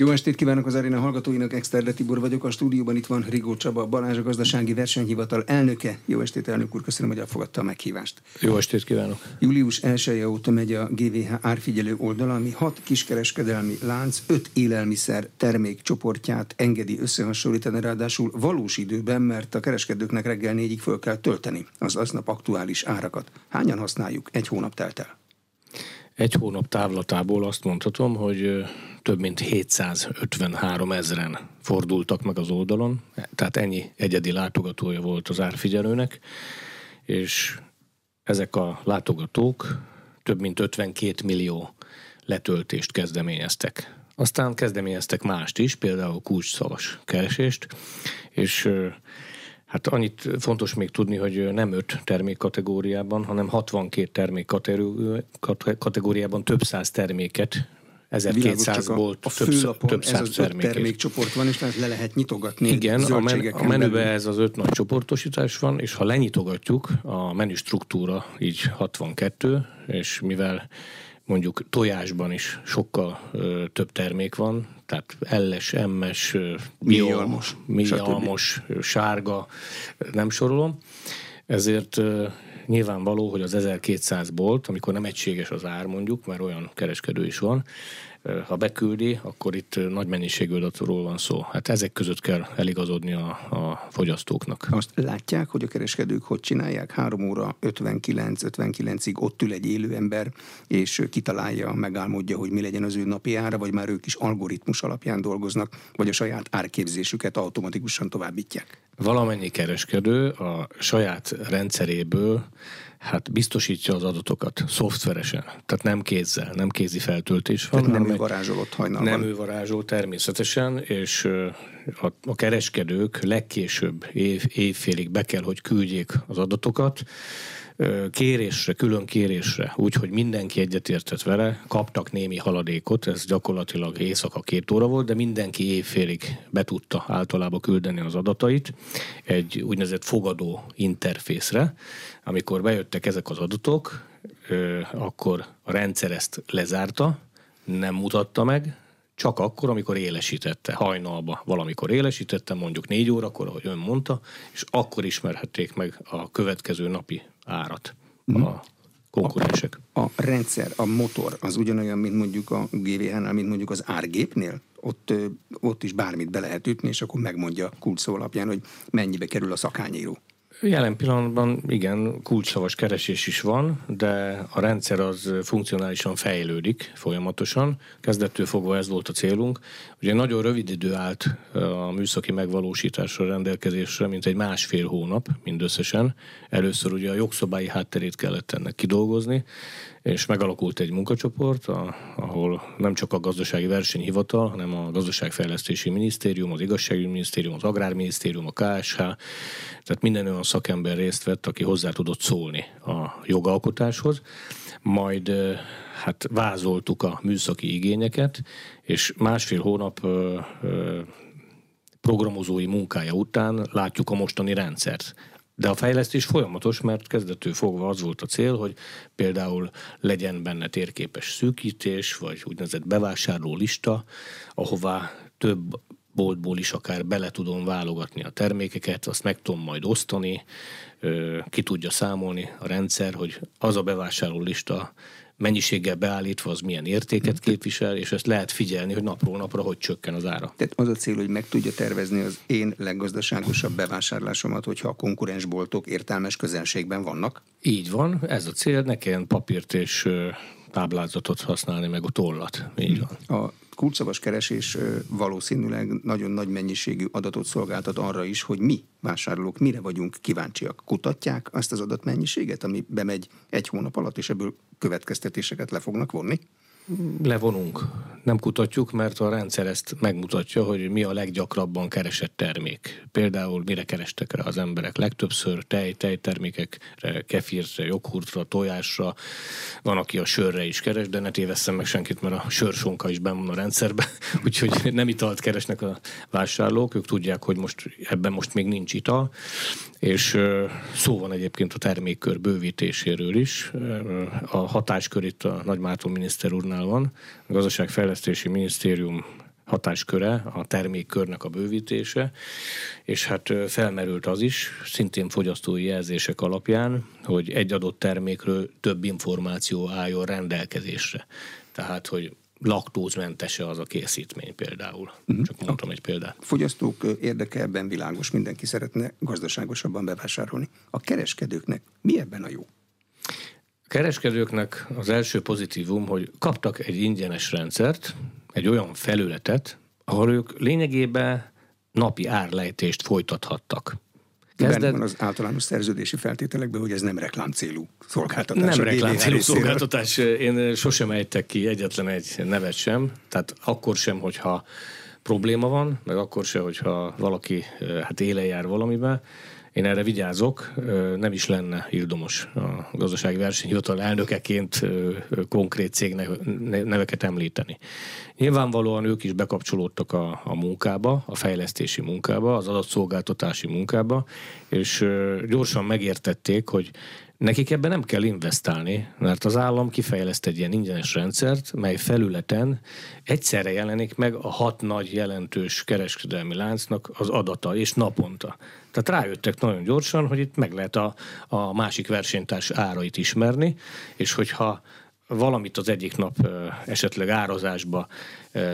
Jó estét kívánok az aréna hallgatóinak, Exterde Tibor vagyok, a stúdióban itt van Rigó Csaba, Balázs a gazdasági versenyhivatal elnöke. Jó estét, elnök úr, köszönöm, hogy elfogadta a meghívást. Jó estét kívánok! Július 1 -e óta megy a GVH árfigyelő oldala, ami hat kiskereskedelmi lánc, öt élelmiszer termékcsoportját engedi összehasonlítani, ráadásul valós időben, mert a kereskedőknek reggel négyig föl kell tölteni az aznap aktuális árakat. Hányan használjuk? Egy hónap telt el. Egy hónap távlatából azt mondhatom, hogy több mint 753 ezeren fordultak meg az oldalon, tehát ennyi egyedi látogatója volt az árfigyelőnek, és ezek a látogatók több mint 52 millió letöltést kezdeményeztek. Aztán kezdeményeztek mást is, például kulcsszavas keresést, és Hát annyit fontos még tudni, hogy nem öt termékkategóriában, hanem 62 termékkategóriában több száz terméket 1200-ból a, a több, több száz ez az termékét. termékcsoport van, és le lehet nyitogatni. Igen, a, men, a menüben ez az öt nagy csoportosítás van, és ha lenyitogatjuk, a menü struktúra így 62, és mivel mondjuk tojásban is sokkal ö, több termék van, tehát elles, emmes, mélyalmos, mélyalmos sárga, nem sorolom. Ezért nyilvánvaló, hogy az 1200 bolt, amikor nem egységes az ár mondjuk, mert olyan kereskedő is van, ha beküldi, akkor itt nagy mennyiségű adatról van szó. Hát ezek között kell eligazodni a, a fogyasztóknak. Azt látják, hogy a kereskedők hogy csinálják? 3 óra 59-59-ig ott ül egy élő ember, és kitalálja, megálmodja, hogy mi legyen az ő napi ára, vagy már ők is algoritmus alapján dolgoznak, vagy a saját árképzésüket automatikusan továbbítják. Valamennyi kereskedő a saját rendszeréből hát biztosítja az adatokat szoftveresen, tehát nem kézzel, nem kézi feltöltés van. Tehát nem ő varázsolott hajnalban. Nem ő varázsol természetesen, és a, a kereskedők legkésőbb év, évfélig be kell, hogy küldjék az adatokat, kérésre, külön kérésre, úgyhogy mindenki egyetértett vele, kaptak némi haladékot, ez gyakorlatilag éjszaka két óra volt, de mindenki évfélig be általában küldeni az adatait egy úgynevezett fogadó interfészre. Amikor bejöttek ezek az adatok, akkor a rendszer ezt lezárta, nem mutatta meg, csak akkor, amikor élesítette, hajnalba valamikor élesítette, mondjuk négy órakor, ahogy ön mondta, és akkor ismerhették meg a következő napi árat mm. a konkurensek. A, a rendszer, a motor az ugyanolyan, mint mondjuk a GVH-nál, mint mondjuk az árgépnél? Ott, ott is bármit be lehet ütni, és akkor megmondja kulcsszó alapján, hogy mennyibe kerül a szakányíró. Jelen pillanatban igen, kulcsszavas keresés is van, de a rendszer az funkcionálisan fejlődik folyamatosan. Kezdettől fogva ez volt a célunk. Ugye nagyon rövid idő állt a műszaki megvalósításra rendelkezésre, mint egy másfél hónap mindösszesen. Először ugye a jogszabályi hátterét kellett ennek kidolgozni, és megalakult egy munkacsoport, ahol nem csak a gazdasági versenyhivatal, hanem a gazdaságfejlesztési minisztérium, az igazságügyi minisztérium, az agrárminisztérium, a KSH, tehát minden olyan szakember részt vett, aki hozzá tudott szólni a jogalkotáshoz. Majd hát vázoltuk a műszaki igényeket, és másfél hónap programozói munkája után látjuk a mostani rendszert. De a fejlesztés folyamatos, mert kezdetől fogva az volt a cél, hogy például legyen benne térképes szűkítés, vagy úgynevezett bevásárló lista, ahová több boltból is akár bele tudom válogatni a termékeket, azt meg tudom majd osztani, ki tudja számolni a rendszer, hogy az a bevásárló lista mennyiséggel beállítva az milyen értéket képvisel, és ezt lehet figyelni, hogy napról napra hogy csökken az ára. Tehát az a cél, hogy meg tudja tervezni az én leggazdaságosabb bevásárlásomat, hogyha a konkurensboltok értelmes közelségben vannak? Így van, ez a cél, ne kelljen papírt és táblázatot használni, meg a tollat. Így van. A kulcsszavas keresés valószínűleg nagyon nagy mennyiségű adatot szolgáltat arra is, hogy mi vásárlók mire vagyunk kíváncsiak. Kutatják azt az adatmennyiséget, ami bemegy egy hónap alatt, és ebből következtetéseket le fognak vonni? Levonunk. Nem kutatjuk, mert a rendszer ezt megmutatja, hogy mi a leggyakrabban keresett termék. Például mire kerestek rá az emberek legtöbbször, tej, tejtermékekre, kefirre, joghurtra, tojásra, van, aki a sörre is keres, de ne tévesszem meg senkit, mert a sörsonka is benn van a rendszerben, úgyhogy nem italt keresnek a vásárlók, ők tudják, hogy most ebben most még nincs ital, és szó van egyébként a termékkör bővítéséről is. A hatáskör itt a Nagy Márton miniszter úrnál van. A Gazdaságfejlesztési Minisztérium hatásköre, a termékkörnek a bővítése, és hát felmerült az is, szintén fogyasztói jelzések alapján, hogy egy adott termékről több információ álljon rendelkezésre. Tehát, hogy laktózmentese az a készítmény például. Uh-huh. Csak mondtam egy példát. A fogyasztók érdeke ebben világos, mindenki szeretne gazdaságosabban bevásárolni. A kereskedőknek mi ebben a jó? Kereskedőknek az első pozitívum, hogy kaptak egy ingyenes rendszert, egy olyan felületet, ahol ők lényegében napi árlejtést folytathattak. Kezdet... van az általános szerződési feltételekben, hogy ez nem reklámcélú szolgáltatás. Nem reklámcélú szolgáltatás. Én sosem ejtek ki egyetlen egy nevet sem, tehát akkor sem, hogyha probléma van, meg akkor sem, hogyha valaki hát éle jár valamiben. Én erre vigyázok, nem is lenne ildomos a gazdasági versenyhivatal elnökeként konkrét cég neveket említeni. Nyilvánvalóan ők is bekapcsolódtak a, a munkába, a fejlesztési munkába, az adatszolgáltatási munkába, és gyorsan megértették, hogy Nekik ebben nem kell investálni, mert az állam kifejleszt egy ilyen ingyenes rendszert, mely felületen egyszerre jelenik meg a hat nagy jelentős kereskedelmi láncnak az adata, és naponta. Tehát rájöttek nagyon gyorsan, hogy itt meg lehet a, a másik versenytárs árait ismerni, és hogyha valamit az egyik nap esetleg árazásba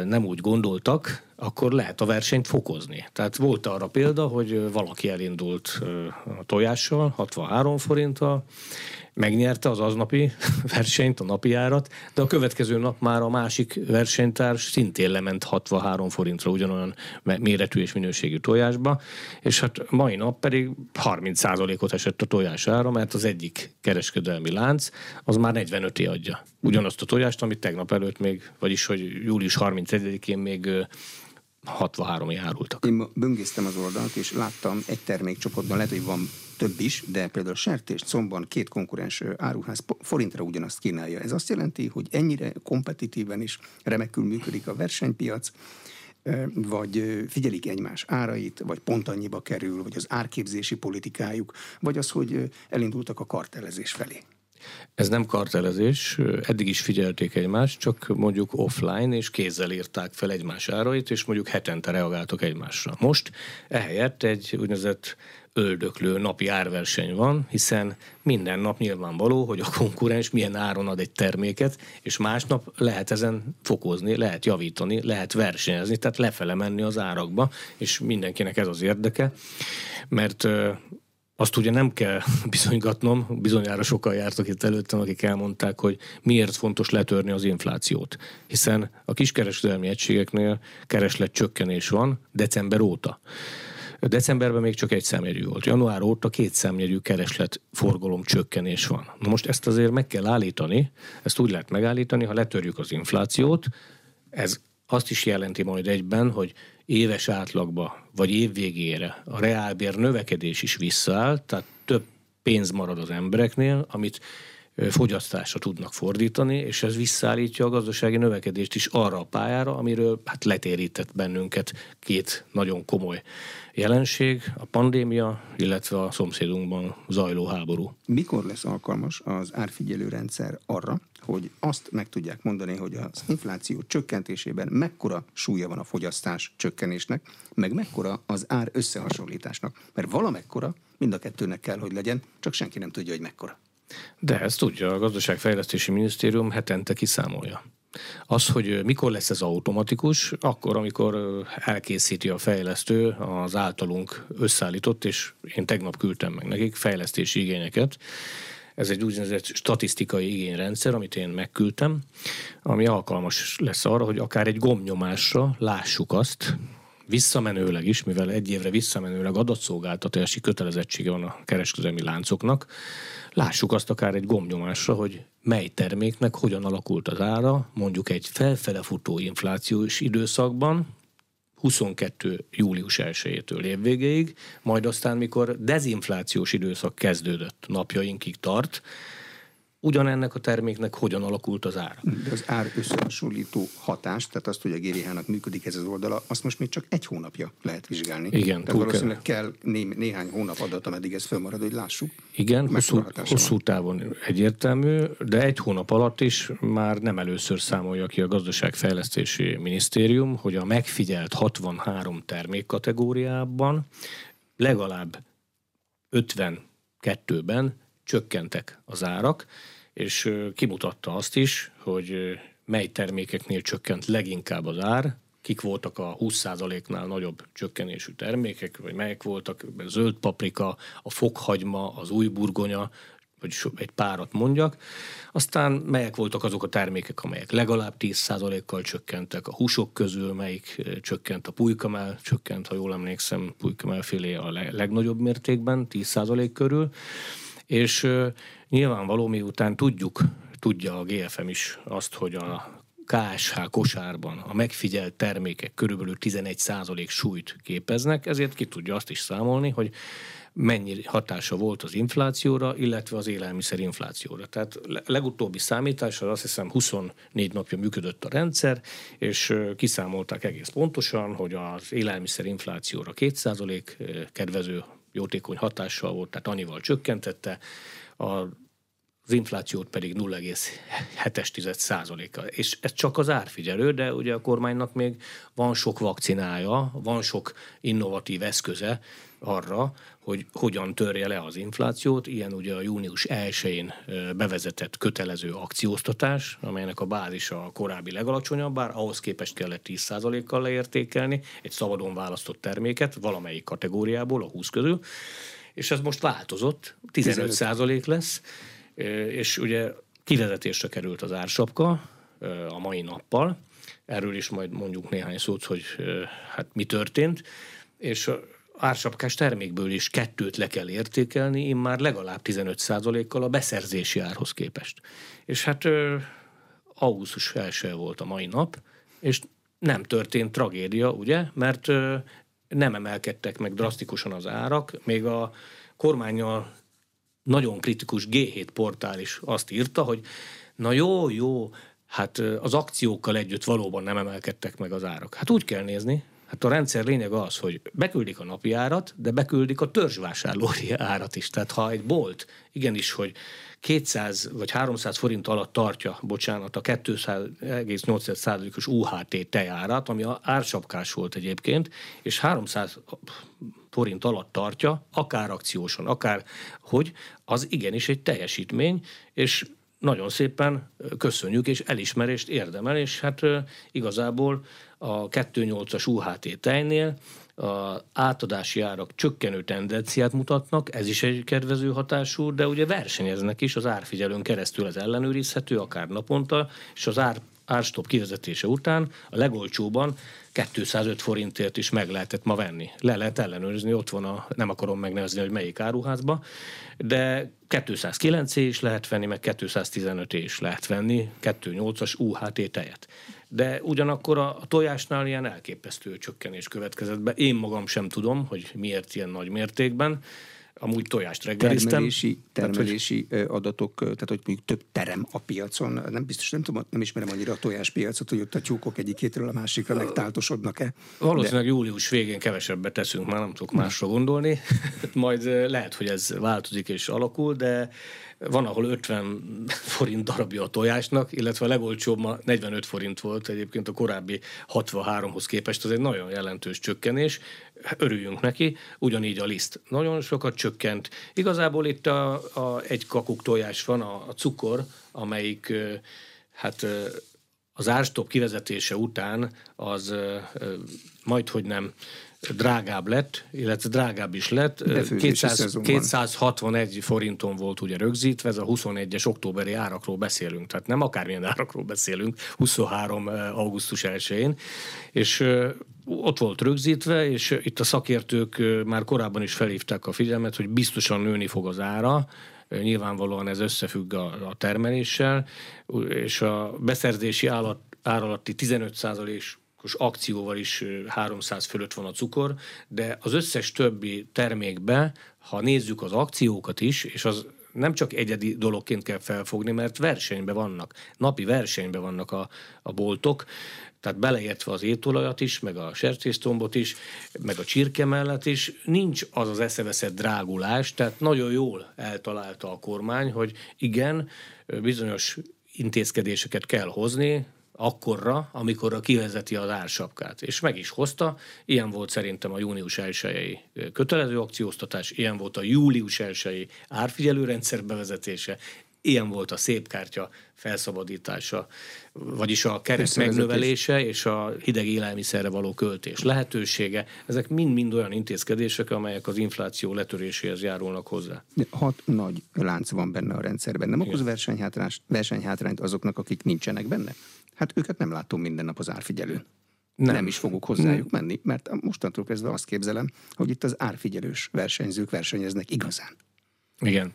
nem úgy gondoltak, akkor lehet a versenyt fokozni. Tehát volt arra példa, hogy valaki elindult a tojással, 63 forinttal, megnyerte az aznapi versenyt, a napi árat, de a következő nap már a másik versenytárs szintén lement 63 forintra ugyanolyan méretű és minőségű tojásba, és hát mai nap pedig 30%-ot esett a tojás ára, mert az egyik kereskedelmi lánc az már 45 adja. Ugyanazt a tojást, amit tegnap előtt még, vagyis hogy július 31-én még 63 árultak. Én böngésztem az oldalt, és láttam egy termékcsoportban, lehet, hogy van több is, de például sertés comban két konkurens áruház forintra ugyanazt kínálja. Ez azt jelenti, hogy ennyire kompetitíven is remekül működik a versenypiac, vagy figyelik egymás árait, vagy pont annyiba kerül, vagy az árképzési politikájuk, vagy az, hogy elindultak a kartelezés felé. Ez nem kartelezés, eddig is figyelték egymást, csak mondjuk offline, és kézzel írták fel egymás árait, és mondjuk hetente reagáltak egymásra. Most ehelyett egy úgynevezett öldöklő napi árverseny van, hiszen minden nap nyilvánvaló, hogy a konkurens milyen áron ad egy terméket, és másnap lehet ezen fokozni, lehet javítani, lehet versenyezni, tehát lefele menni az árakba, és mindenkinek ez az érdeke, mert azt ugye nem kell bizonygatnom, bizonyára sokan jártak itt előttem, akik elmondták, hogy miért fontos letörni az inflációt. Hiszen a kiskereskedelmi egységeknél kereslet csökkenés van december óta. Decemberben még csak egy számjegyű volt. Január óta két számjegyű kereslet forgalom csökkenés van. Na most ezt azért meg kell állítani, ezt úgy lehet megállítani, ha letörjük az inflációt, ez azt is jelenti majd egyben, hogy éves átlagba, vagy év végére a reálbér növekedés is visszaáll, tehát több pénz marad az embereknél, amit fogyasztásra tudnak fordítani, és ez visszaállítja a gazdasági növekedést is arra a pályára, amiről hát letérített bennünket két nagyon komoly jelenség, a pandémia, illetve a szomszédunkban zajló háború. Mikor lesz alkalmas az árfigyelő rendszer arra, hogy azt meg tudják mondani, hogy az infláció csökkentésében mekkora súlya van a fogyasztás csökkenésnek, meg mekkora az ár összehasonlításnak. Mert valamekkora mind a kettőnek kell, hogy legyen, csak senki nem tudja, hogy mekkora. De ezt tudja, a Gazdaságfejlesztési Minisztérium hetente kiszámolja. Az, hogy mikor lesz ez automatikus, akkor, amikor elkészíti a fejlesztő az általunk összeállított, és én tegnap küldtem meg nekik fejlesztési igényeket, ez egy úgynevezett statisztikai igényrendszer, amit én megküldtem, ami alkalmas lesz arra, hogy akár egy gombnyomásra lássuk azt, visszamenőleg is, mivel egy évre visszamenőleg adatszolgáltatási kötelezettsége van a kereskedelmi láncoknak, lássuk azt akár egy gombnyomásra, hogy mely terméknek hogyan alakult az ára, mondjuk egy felfele futó inflációs időszakban, 22. július 1-től évvégéig, majd aztán, mikor dezinflációs időszak kezdődött, napjainkig tart, ugyanennek a terméknek hogyan alakult az ára. De az ár összehasonlító hatást, tehát azt, hogy a GVH-nak működik ez az oldala, azt most még csak egy hónapja lehet vizsgálni. Igen, tehát valószínűleg kell, né- néhány hónap adat, ameddig ez fölmarad, hogy lássuk. Igen, hosszú, hosszú távon egyértelmű, de egy hónap alatt is már nem először számolja ki a Gazdaságfejlesztési Minisztérium, hogy a megfigyelt 63 termék kategóriában legalább 52-ben csökkentek az árak, és kimutatta azt is, hogy mely termékeknél csökkent leginkább az ár, kik voltak a 20%-nál nagyobb csökkenésű termékek, vagy melyek voltak, zöld paprika, a fokhagyma, az új burgonya, vagy egy párat mondjak. Aztán melyek voltak azok a termékek, amelyek legalább 10%-kal csökkentek, a húsok közül melyik csökkent, a pulykamell csökkent, ha jól emlékszem, pulykamellfélé a legnagyobb mértékben, 10% körül. És nyilvánvaló, miután tudjuk, tudja a GFM is azt, hogy a KSH kosárban a megfigyelt termékek körülbelül 11% súlyt képeznek, ezért ki tudja azt is számolni, hogy mennyi hatása volt az inflációra, illetve az élelmiszer inflációra. Tehát legutóbbi számításra azt hiszem 24 napja működött a rendszer, és kiszámolták egész pontosan, hogy az élelmiszer inflációra 2% kedvező jótékony hatással volt, tehát annyival csökkentette, a az inflációt pedig 0,7 százaléka. És ez csak az árfigyelő, de ugye a kormánynak még van sok vakcinája, van sok innovatív eszköze arra, hogy hogyan törje le az inflációt. Ilyen ugye a június 1-én bevezetett kötelező akcióztatás, amelynek a bázisa a korábbi legalacsonyabb, bár ahhoz képest kellett 10%-kal leértékelni egy szabadon választott terméket valamelyik kategóriából, a 20 közül, és ez most változott, 15 százalék lesz, és ugye kivezetésre került az ársapka a mai nappal, erről is majd mondjuk néhány szót, hogy hát mi történt, és ársapkás termékből is kettőt le kell értékelni, már legalább 15%-kal a beszerzési árhoz képest. És hát augusztus 1 volt a mai nap, és nem történt tragédia, ugye, mert nem emelkedtek meg drasztikusan az árak, még a kormányjal nagyon kritikus G7 portál is azt írta, hogy na jó, jó, hát az akciókkal együtt valóban nem emelkedtek meg az árak. Hát úgy kell nézni, Hát a rendszer lényeg az, hogy beküldik a napi árat, de beküldik a törzsvásárlói árat is. Tehát ha egy bolt igenis, hogy 200 vagy 300 forint alatt tartja, bocsánat, a 2,8%-os UHT tejárat, ami a ársapkás volt egyébként, és 300 forint alatt tartja, akár akciósan, akár hogy, az igenis egy teljesítmény, és nagyon szépen köszönjük, és elismerést érdemel, és hát igazából a 2.8-as UHT tejnél a átadási árak csökkenő tendenciát mutatnak, ez is egy kedvező hatású, de ugye versenyeznek is, az árfigyelőn keresztül ez ellenőrizhető, akár naponta, és az ár, árstop kivezetése után a legolcsóban 205 forintért is meg lehetett ma venni. Le lehet ellenőrizni, ott van a, nem akarom megnevezni, hogy melyik áruházba, de 209 is lehet venni, meg 215 is lehet venni, 2.8-as UHT tejet de ugyanakkor a tojásnál ilyen elképesztő csökkenés következett be. Én magam sem tudom, hogy miért ilyen nagy mértékben. Amúgy tojást reggeliztem. Termelési, termelési tehát, hogy... adatok, tehát hogy mondjuk több terem a piacon. Nem biztos, nem tudom, nem ismerem annyira a tojáspiacot, hogy ott a tyúkok egyik hétről a másikra megtáltosodnak-e. Valószínűleg de... július végén kevesebbet teszünk, már nem tudok másra gondolni. Majd lehet, hogy ez változik és alakul, de van, ahol 50 forint darabja a tojásnak, illetve a legolcsóbb ma 45 forint volt egyébként a korábbi 63-hoz képest, ez egy nagyon jelentős csökkenés, örüljünk neki, ugyanígy a liszt. Nagyon sokat csökkent. Igazából itt a, a, egy kakuk tojás van, a, a cukor, amelyik hát az árstop kivezetése után az majd, hogy nem drágább lett, illetve drágább is lett. 200, 261 forinton volt ugye rögzítve, ez a 21-es októberi árakról beszélünk, tehát nem akármilyen árakról beszélünk, 23. augusztus 1-én, és ott volt rögzítve, és itt a szakértők már korábban is felhívták a figyelmet, hogy biztosan nőni fog az ára, nyilvánvalóan ez összefügg a, a termeléssel, és a beszerzési állat, áralatti 15 os akcióval is 300 fölött van a cukor, de az összes többi termékbe, ha nézzük az akciókat is, és az nem csak egyedi dologként kell felfogni, mert versenyben vannak, napi versenyben vannak a, a boltok, tehát beleértve az étolajat is, meg a sertésztombot is, meg a csirke mellett is, nincs az az eszeveszett drágulás, tehát nagyon jól eltalálta a kormány, hogy igen, bizonyos intézkedéseket kell hozni, akkorra, amikor kivezeti az ársapkát. És meg is hozta. Ilyen volt szerintem a június 1 kötelező akcióztatás, ilyen volt a július 1 árfigyelőrendszer bevezetése, ilyen volt a szép kártya felszabadítása, vagyis a keret megnövelése és a hideg élelmiszerre való költés lehetősége. Ezek mind-mind olyan intézkedések, amelyek az infláció letöréséhez járulnak hozzá. Hat nagy lánc van benne a rendszerben. Nem okoz versenyhátrányt azoknak, akik nincsenek benne? Hát őket nem látom minden nap az árfigyelőn. Nem. nem is fogok hozzájuk menni, mert mostantól kezdve azt képzelem, hogy itt az árfigyelős versenyzők versenyeznek igazán. Igen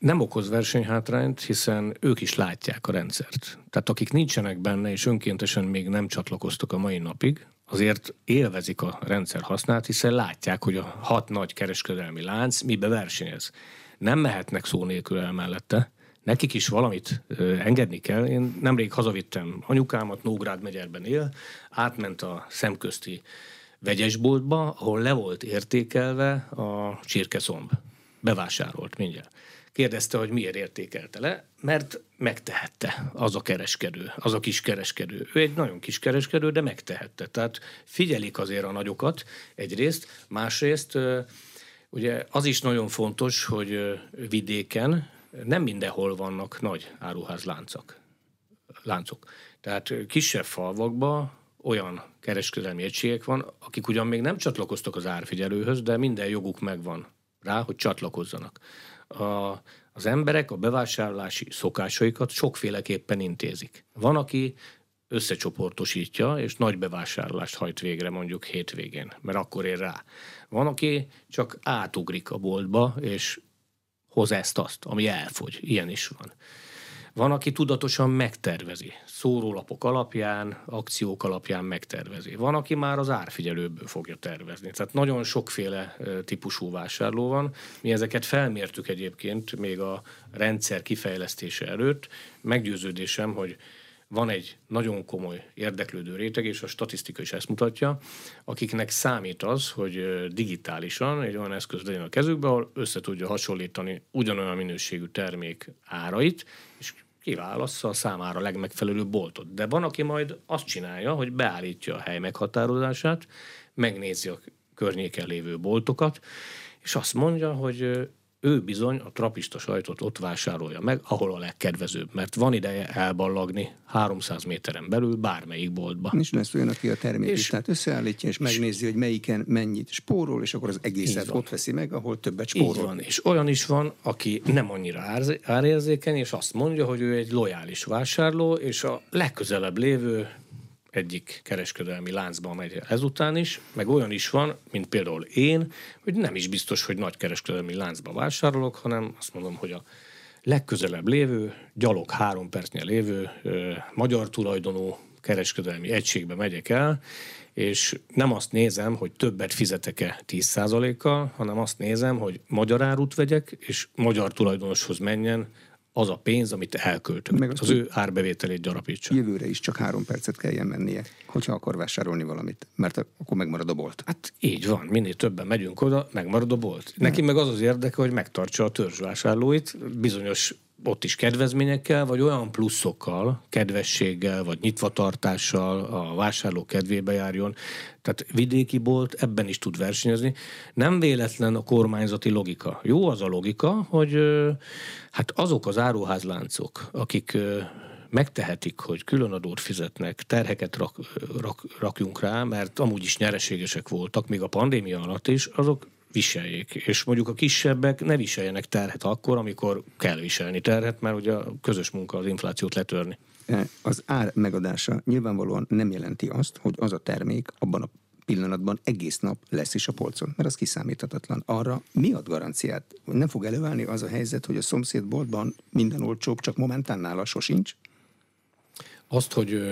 nem okoz versenyhátrányt, hiszen ők is látják a rendszert. Tehát akik nincsenek benne, és önkéntesen még nem csatlakoztak a mai napig, azért élvezik a rendszer hasznát, hiszen látják, hogy a hat nagy kereskedelmi lánc mibe versenyez. Nem mehetnek szó nélkül el mellette, nekik is valamit ö, engedni kell. Én nemrég hazavittem anyukámat, Nógrád megyerben él, átment a szemközti vegyesboltba, ahol le volt értékelve a csirkeszomb. Bevásárolt mindjárt. Kérdezte, hogy miért értékelte le, mert megtehette az a kereskedő, az a kis kereskedő. Ő egy nagyon kis kereskedő, de megtehette. Tehát figyelik azért a nagyokat egyrészt, másrészt ugye az is nagyon fontos, hogy vidéken nem mindenhol vannak nagy áruházláncok. Láncok. Tehát kisebb falvakban olyan kereskedelmi egységek van, akik ugyan még nem csatlakoztak az árfigyelőhöz, de minden joguk megvan rá, hogy csatlakozzanak a, az emberek a bevásárlási szokásaikat sokféleképpen intézik. Van, aki összecsoportosítja, és nagy bevásárlást hajt végre mondjuk hétvégén, mert akkor ér rá. Van, aki csak átugrik a boltba, és hoz ezt-azt, ami elfogy. Ilyen is van. Van, aki tudatosan megtervezi, szórólapok alapján, akciók alapján megtervezi. Van, aki már az árfigyelőből fogja tervezni. Tehát nagyon sokféle típusú vásárló van. Mi ezeket felmértük egyébként még a rendszer kifejlesztése előtt. Meggyőződésem, hogy van egy nagyon komoly érdeklődő réteg, és a statisztika is ezt mutatja, akiknek számít az, hogy digitálisan egy olyan eszköz legyen a kezükbe, ahol össze tudja hasonlítani ugyanolyan minőségű termék árait, és kiválassza a számára legmegfelelőbb boltot. De van, aki majd azt csinálja, hogy beállítja a hely meghatározását, megnézi a környéken lévő boltokat, és azt mondja, hogy ő bizony a trapista sajtot ott vásárolja meg, ahol a legkedvezőbb, mert van ideje elballagni 300 méteren belül bármelyik boltba. És lesz olyan, aki a terméklistát összeállítja, és megnézi, hogy melyiken mennyit spórol, és akkor az egészet ott veszi meg, ahol többet spórol. Így van. És olyan is van, aki nem annyira árérzékeny, és azt mondja, hogy ő egy lojális vásárló, és a legközelebb lévő egyik kereskedelmi láncba megy ezután is, meg olyan is van, mint például én, hogy nem is biztos, hogy nagy kereskedelmi láncba vásárolok, hanem azt mondom, hogy a legközelebb lévő, gyalog három percnél lévő ö, magyar tulajdonú kereskedelmi egységbe megyek el, és nem azt nézem, hogy többet fizetek-e 10%-kal, hanem azt nézem, hogy magyar árut vegyek, és magyar tulajdonoshoz menjen az a pénz, amit elköltök. Meg az, az ő árbevételét gyarapítsa. Jövőre is csak három percet kelljen mennie, hogyha akar vásárolni valamit, mert akkor megmarad a bolt. Hát így van, minél többen megyünk oda, megmarad a bolt. Neki meg az az érdeke, hogy megtartsa a törzsvásárlóit, bizonyos ott is kedvezményekkel, vagy olyan pluszokkal, kedvességgel, vagy nyitvatartással a vásárló kedvébe járjon. Tehát vidéki bolt ebben is tud versenyezni. Nem véletlen a kormányzati logika. Jó az a logika, hogy hát azok az áruházláncok, akik megtehetik, hogy különadót fizetnek, terheket rak, rak, rakjunk rá, mert amúgy is nyereségesek voltak, még a pandémia alatt is, azok viseljék. És mondjuk a kisebbek ne viseljenek terhet akkor, amikor kell viselni terhet, mert ugye a közös munka az inflációt letörni. E, az ár megadása nyilvánvalóan nem jelenti azt, hogy az a termék abban a pillanatban egész nap lesz is a polcon, mert az kiszámíthatatlan. Arra mi ad garanciát? Nem fog előállni az a helyzet, hogy a szomszéd boltban minden olcsóbb, csak momentán nála sosincs? Azt, hogy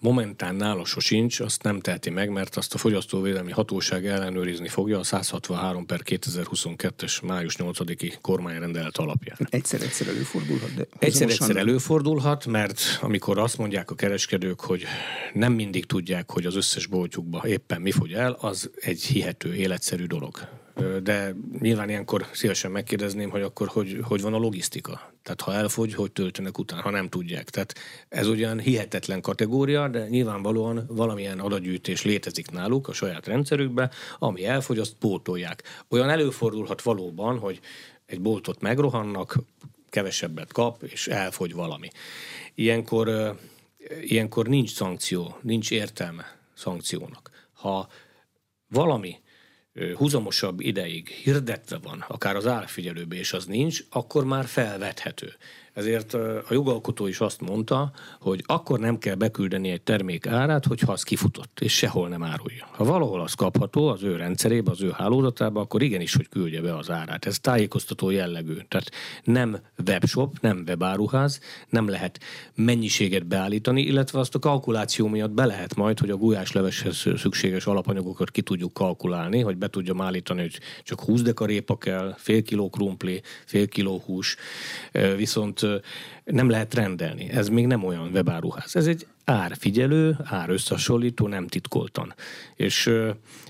momentán nála sincs, azt nem teheti meg, mert azt a Fogyasztóvédelmi Hatóság ellenőrizni fogja a 163 per 2022-es május 8-i kormányrendelet alapján. Egyszer-egyszer előfordulhat, de Egyszer-egyszer előfordulhat, mert amikor azt mondják a kereskedők, hogy nem mindig tudják, hogy az összes boltjukba éppen mi fogy el, az egy hihető, életszerű dolog de nyilván ilyenkor szívesen megkérdezném, hogy akkor hogy, hogy van a logisztika. Tehát ha elfogy, hogy töltenek után, ha nem tudják. Tehát ez ugyan hihetetlen kategória, de nyilvánvalóan valamilyen adatgyűjtés létezik náluk a saját rendszerükbe, ami elfogy, azt pótolják. Olyan előfordulhat valóban, hogy egy boltot megrohannak, kevesebbet kap, és elfogy valami. Ilyenkor, ilyenkor nincs szankció, nincs értelme szankciónak. Ha valami húzamosabb ideig hirdetve van, akár az árfigyelőbe, és az nincs, akkor már felvethető. Ezért a jogalkotó is azt mondta, hogy akkor nem kell beküldeni egy termék árát, hogyha az kifutott, és sehol nem árulja. Ha valahol az kapható az ő rendszerébe, az ő hálózatába, akkor igenis, hogy küldje be az árát. Ez tájékoztató jellegű. Tehát nem webshop, nem webáruház, nem lehet mennyiséget beállítani, illetve azt a kalkuláció miatt be lehet majd, hogy a gulyásleveshez szükséges alapanyagokat ki tudjuk kalkulálni, hogy be tudjam állítani, hogy csak 20 dekarépa kell, fél kiló krumpli, fél kiló hús, viszont nem lehet rendelni. Ez még nem olyan webáruház. Ez egy árfigyelő, árösszehasonlító, nem titkoltan. És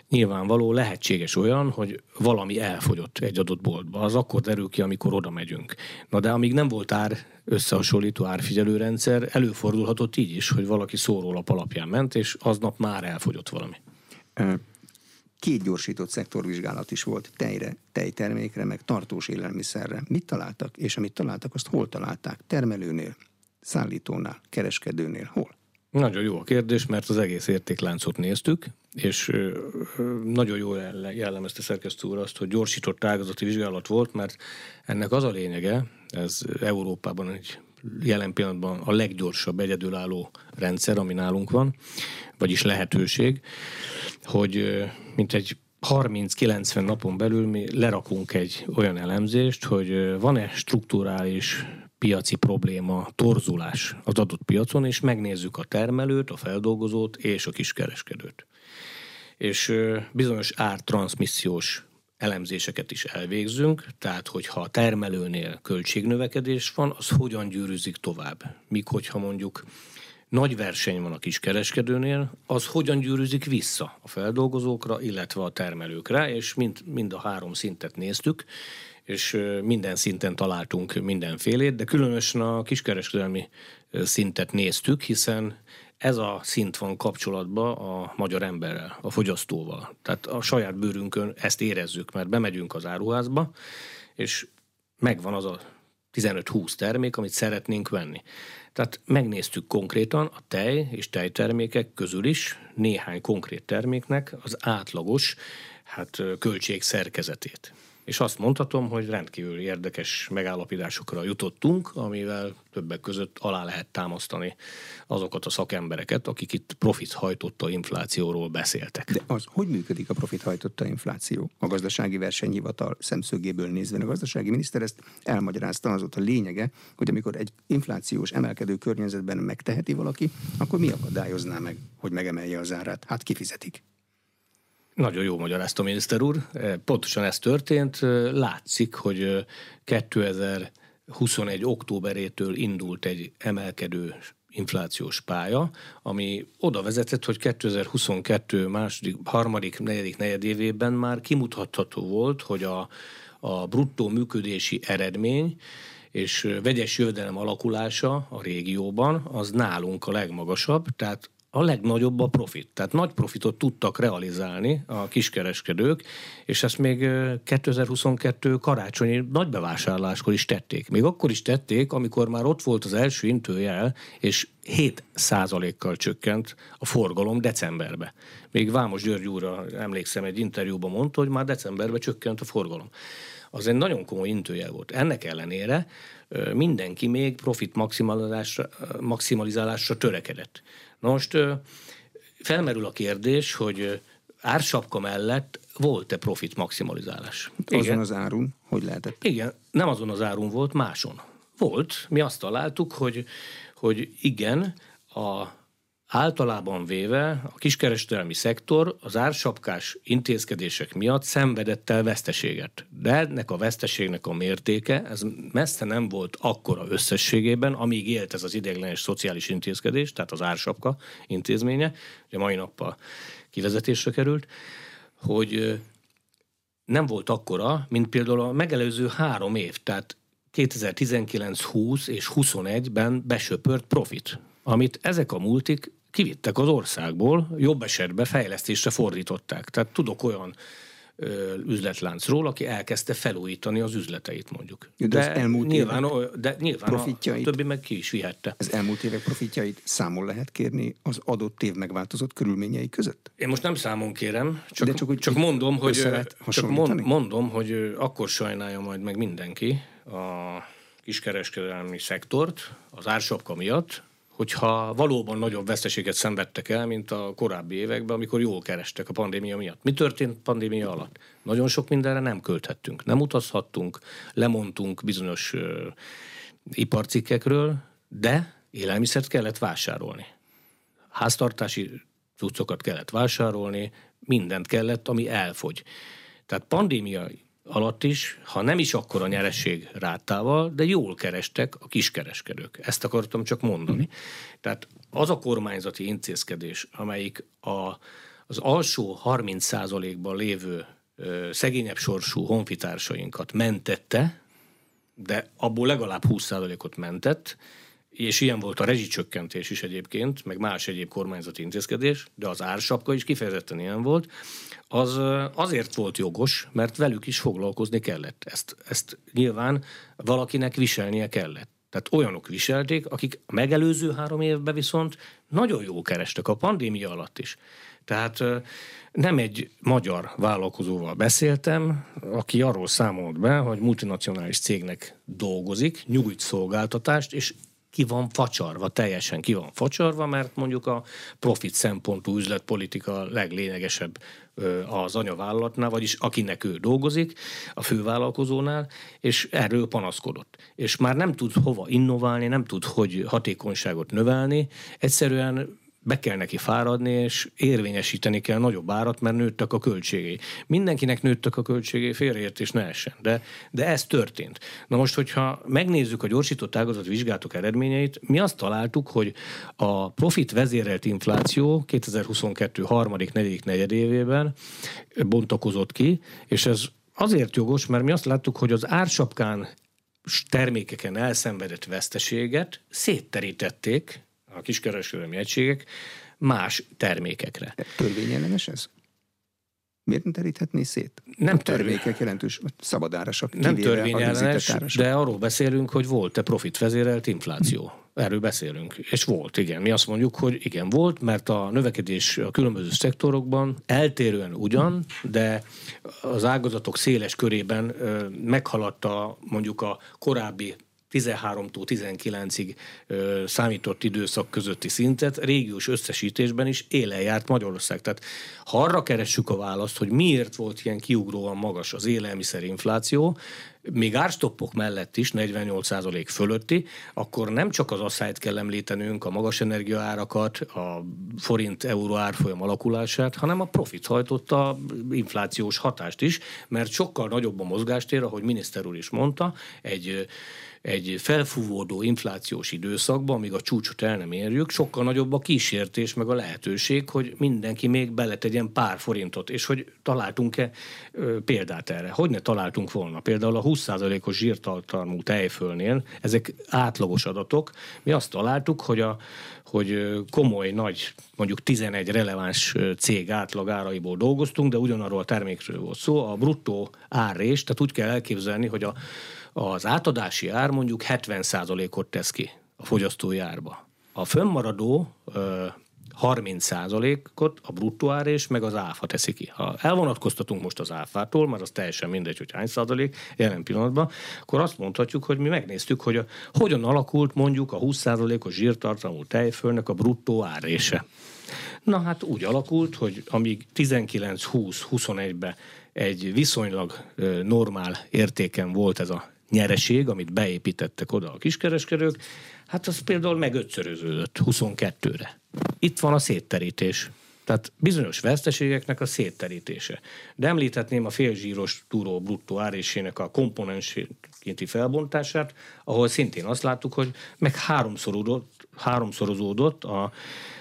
nyilvánvaló lehetséges olyan, hogy valami elfogyott egy adott boltba. Az akkor derül ki, amikor oda megyünk. Na de amíg nem volt ár összehasonlító árfigyelő rendszer, előfordulhatott így is, hogy valaki szórólap alapján ment, és aznap már elfogyott valami két gyorsított szektorvizsgálat is volt tejre, tejtermékre, meg tartós élelmiszerre. Mit találtak, és amit találtak, azt hol találták? Termelőnél, szállítónál, kereskedőnél, hol? Nagyon jó a kérdés, mert az egész értékláncot néztük, és nagyon jó jellemezte szerkesztő úr azt, hogy gyorsított ágazati vizsgálat volt, mert ennek az a lényege, ez Európában egy jelen pillanatban a leggyorsabb egyedülálló rendszer, ami nálunk van, vagyis lehetőség, hogy mint egy 30-90 napon belül mi lerakunk egy olyan elemzést, hogy van-e strukturális piaci probléma, torzulás az adott piacon, és megnézzük a termelőt, a feldolgozót és a kiskereskedőt. És bizonyos ártranszmissziós elemzéseket is elvégzünk, tehát hogyha a termelőnél költségnövekedés van, az hogyan gyűrűzik tovább. Míg hogyha mondjuk nagy verseny van a kiskereskedőnél, az hogyan gyűrűzik vissza a feldolgozókra, illetve a termelőkre, és mind, mind a három szintet néztük, és minden szinten találtunk mindenfélét, de különösen a kiskereskedelmi szintet néztük, hiszen ez a szint van kapcsolatban a magyar emberrel, a fogyasztóval. Tehát a saját bőrünkön ezt érezzük, mert bemegyünk az áruházba, és megvan az a 15-20 termék, amit szeretnénk venni. Tehát megnéztük konkrétan a tej és tejtermékek közül is néhány konkrét terméknek az átlagos hát, költség szerkezetét és azt mondhatom, hogy rendkívül érdekes megállapításokra jutottunk, amivel többek között alá lehet támasztani azokat a szakembereket, akik itt profit hajtotta inflációról beszéltek. De az, hogy működik a profit hajtotta infláció? A gazdasági versenyhivatal szemszögéből nézve a gazdasági miniszter ezt elmagyarázta, az ott a lényege, hogy amikor egy inflációs emelkedő környezetben megteheti valaki, akkor mi akadályozná meg, hogy megemelje az árát? Hát kifizetik. Nagyon jó magyarázta miniszter úr. E, pontosan ez történt. E, látszik, hogy 2021. E, októberétől indult egy emelkedő inflációs pálya, ami oda vezetett, hogy 2022 második, harmadik, negyedik negyedévében már kimutatható volt, hogy a, a bruttó működési eredmény és vegyes jövedelem alakulása a régióban az nálunk a legmagasabb, tehát a legnagyobb a profit. Tehát nagy profitot tudtak realizálni a kiskereskedők, és ezt még 2022 karácsonyi nagy bevásárláskor is tették. Még akkor is tették, amikor már ott volt az első intőjel, és 7 kal csökkent a forgalom decemberbe. Még Vámos György úrra emlékszem, egy interjúban mondta, hogy már decemberben csökkent a forgalom. Az egy nagyon komoly intőjel volt. Ennek ellenére mindenki még profit maximalizálásra, maximalizálásra törekedett. Na most felmerül a kérdés, hogy ársapka mellett volt-e profit maximalizálás? Azon Igen. az árun, hogy lehetett? Igen, nem azon az árun volt, máson. Volt. Mi azt találtuk, hogy, hogy igen, a általában véve a kiskereskedelmi szektor az ársapkás intézkedések miatt szenvedett el veszteséget. De ennek a veszteségnek a mértéke, ez messze nem volt akkora összességében, amíg élt ez az ideiglenes szociális intézkedés, tehát az ársapka intézménye, ugye mai nappal kivezetésre került, hogy nem volt akkora, mint például a megelőző három év, tehát 2019, 20 és 21-ben besöpört profit, amit ezek a multik kivittek az országból, jobb esetben fejlesztésre fordították. Tehát tudok olyan ö, üzletláncról, aki elkezdte felújítani az üzleteit mondjuk. De, de elmúlt nyilván, évek de nyilván profitjait, a, a többi meg ki is vihette. Az elmúlt évek profitjait számon lehet kérni az adott év megváltozott körülményei között? Én most nem számon kérem, csak, de csak, csak mondom, hogy csak mond, mondom, hogy akkor sajnálja majd meg mindenki a kiskereskedelmi szektort az ársapka miatt, hogyha valóban nagyobb veszteséget szenvedtek el, mint a korábbi években, amikor jól kerestek a pandémia miatt. Mi történt pandémia alatt? Nagyon sok mindenre nem költhettünk. Nem utazhattunk, lemondtunk bizonyos ö, iparcikkekről, de élelmiszert kellett vásárolni. Háztartási cuccokat kellett vásárolni, mindent kellett, ami elfogy. Tehát pandémia alatt is, ha nem is akkor a nyeresség rátával, de jól kerestek a kiskereskedők. Ezt akartam csak mondani. Mm. Tehát az a kormányzati intézkedés, amelyik a, az alsó 30%-ban lévő ö, szegényebb sorsú honfitársainkat mentette, de abból legalább 20%-ot mentett, és ilyen volt a rezsicsökkentés is egyébként, meg más egyéb kormányzati intézkedés, de az ársapka is kifejezetten ilyen volt, az azért volt jogos, mert velük is foglalkozni kellett. Ezt, ezt nyilván valakinek viselnie kellett. Tehát olyanok viselték, akik a megelőző három évben viszont nagyon jól kerestek a pandémia alatt is. Tehát nem egy magyar vállalkozóval beszéltem, aki arról számolt be, hogy multinacionális cégnek dolgozik, nyújt szolgáltatást, és ki van facsarva, teljesen ki van facsarva, mert mondjuk a profit szempontú üzletpolitika leglényegesebb az anyavállalatnál, vagyis akinek ő dolgozik, a fővállalkozónál, és erről panaszkodott. És már nem tud hova innoválni, nem tud hogy hatékonyságot növelni, egyszerűen be kell neki fáradni, és érvényesíteni kell nagyobb árat, mert nőttek a költségei. Mindenkinek nőttek a költségei, félreértés ne essen, de, de ez történt. Na most, hogyha megnézzük a gyorsított ágazat vizsgálatok eredményeit, mi azt találtuk, hogy a profit vezérelt infláció 2022 harmadik, negyedik negyedévében bontakozott ki, és ez azért jogos, mert mi azt láttuk, hogy az ársapkán termékeken elszenvedett veszteséget szétterítették a kiskereskedelmi egységek más termékekre. Törvényellenes ez? Miért nem teríthetné szét? Nem a termékek jelentős szabadárasak. Nem törvényellenes, de arról beszélünk, hogy volt-e profit vezérelt infláció. Erről beszélünk. És volt, igen. Mi azt mondjuk, hogy igen, volt, mert a növekedés a különböző szektorokban eltérően ugyan, de az ágazatok széles körében meghaladta mondjuk a korábbi 13-tól 19-ig ö, számított időszak közötti szintet régiós összesítésben is élen járt Magyarország. Tehát ha arra keressük a választ, hogy miért volt ilyen kiugróan magas az élelmiszerinfláció, még árstoppok mellett is 48% fölötti, akkor nem csak az asszályt kell említenünk, a magas energiaárakat, a forint-euró árfolyam alakulását, hanem a profit hajtotta inflációs hatást is, mert sokkal nagyobb a mozgástér, ahogy miniszter úr is mondta, egy egy felfúvódó inflációs időszakban, amíg a csúcsot el nem érjük, sokkal nagyobb a kísértés, meg a lehetőség, hogy mindenki még beletegyen pár forintot, és hogy találtunk-e ö, példát erre. Hogy ne találtunk volna? Például a 20%-os zsírtartalmú tejfölnél, ezek átlagos adatok, mi azt találtuk, hogy a hogy komoly, nagy, mondjuk 11 releváns cég átlag áraiból dolgoztunk, de ugyanarról a termékről volt szó. A bruttó árrés, tehát úgy kell elképzelni, hogy a az átadási ár mondjuk 70%-ot tesz ki a fogyasztói árba. A fönnmaradó 30%-ot a bruttó ár és meg az áfa teszi ki. Ha elvonatkoztatunk most az áfától, mert az teljesen mindegy, hogy hány százalék jelen pillanatban, akkor azt mondhatjuk, hogy mi megnéztük, hogy a, hogyan alakult mondjuk a 20%-os zsírtartalmú tejfölnek a bruttó árése. Na hát úgy alakult, hogy amíg 19-20-21-ben egy viszonylag normál értéken volt ez a nyereség, amit beépítettek oda a kiskereskedők, hát az például meg ötszöröződött 22-re. Itt van a szétterítés. Tehát bizonyos veszteségeknek a szétterítése. De említhetném a félzsíros túró bruttó árésének a komponenskénti felbontását, ahol szintén azt láttuk, hogy meg háromszorozódott, háromszorozódott a,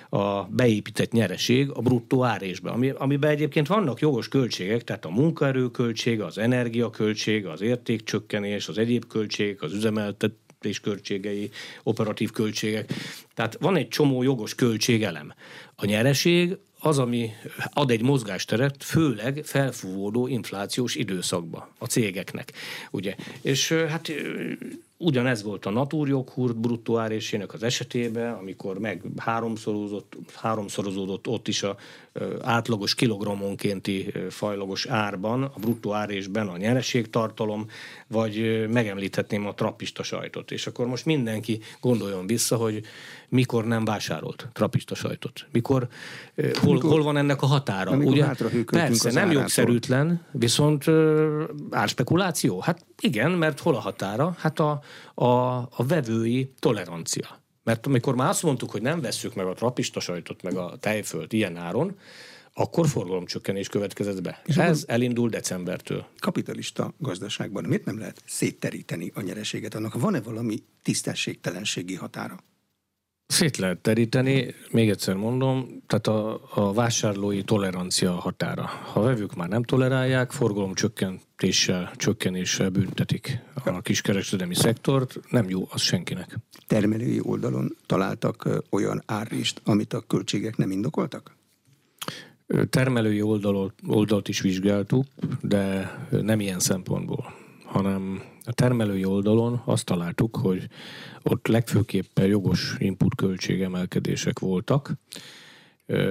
a beépített nyereség a bruttó árésbe, ami, amiben egyébként vannak jogos költségek, tehát a munkaerőköltsége, az energiaköltsége, az értékcsökkenés, az egyéb költségek, az üzemeltetés költségei, operatív költségek. Tehát van egy csomó jogos költségelem. A nyereség az, ami ad egy mozgásteret, főleg felfúvódó inflációs időszakba a cégeknek. Ugye? És hát Ugyanez volt a naturjoghurt bruttó árésének az esetében, amikor meg háromszorozódott, háromszorozódott ott is a átlagos kilogrammonkénti fajlagos árban, a bruttó árésben a nyereségtartalom, vagy megemlíthetném a trappista sajtot. És akkor most mindenki gondoljon vissza, hogy mikor nem vásárolt trappista sajtot. Mikor, hol, mikor, hol van ennek a határa? Ugye? Persze, nem jogszerűtlen, viszont árspekuláció. Hát igen, mert hol a határa? Hát a, a, a vevői tolerancia. Mert amikor már azt mondtuk, hogy nem vesszük meg a trapista sajtot, meg a tejfölt ilyen áron, akkor forgalomcsökkenés következett be. És Ez elindul decembertől. Kapitalista gazdaságban miért nem lehet szétteríteni a nyereséget? Annak van-e valami tisztességtelenségi határa? Szét lehet teríteni, még egyszer mondom, tehát a, a vásárlói tolerancia határa. Ha a vevők már nem tolerálják, forgalom csökkentéssel, csökkenéssel büntetik a kiskereskedelmi szektort, nem jó az senkinek. Termelői oldalon találtak olyan árist, amit a költségek nem indokoltak? Termelői oldalot, oldalt is vizsgáltuk, de nem ilyen szempontból, hanem a termelői oldalon azt találtuk, hogy ott legfőképpen jogos input költségemelkedések voltak,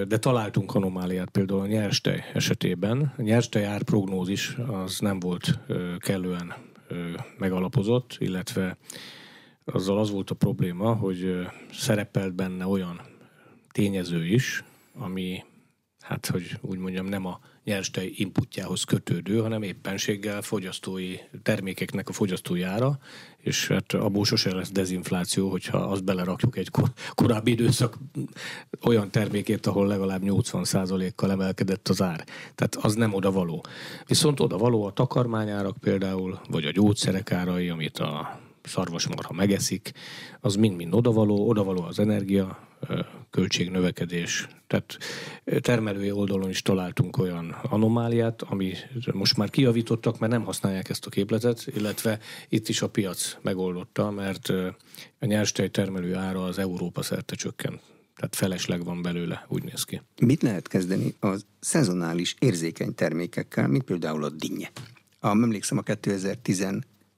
de találtunk anomáliát például a nyerstej esetében. A nyerstej árprognózis az nem volt kellően megalapozott, illetve azzal az volt a probléma, hogy szerepelt benne olyan tényező is, ami, hát hogy úgy mondjam, nem a nyerstej inputjához kötődő, hanem éppenséggel fogyasztói termékeknek a fogyasztói ára, és hát abból sose lesz dezinfláció, hogyha azt belerakjuk egy kor, korábbi időszak olyan termékét, ahol legalább 80%-kal emelkedett az ár. Tehát az nem oda való. Viszont oda való a takarmányárak például, vagy a gyógyszerek árai, amit a szarvasmarha megeszik, az mind-mind odavaló, odavaló az energia, költségnövekedés. Tehát termelői oldalon is találtunk olyan anomáliát, ami most már kijavítottak, mert nem használják ezt a képletet, illetve itt is a piac megoldotta, mert a nyerstej termelő ára az Európa szerte csökkent. Tehát felesleg van belőle, úgy néz ki. Mit lehet kezdeni az szezonális érzékeny termékekkel, mint például a dinnye? A, emlékszem a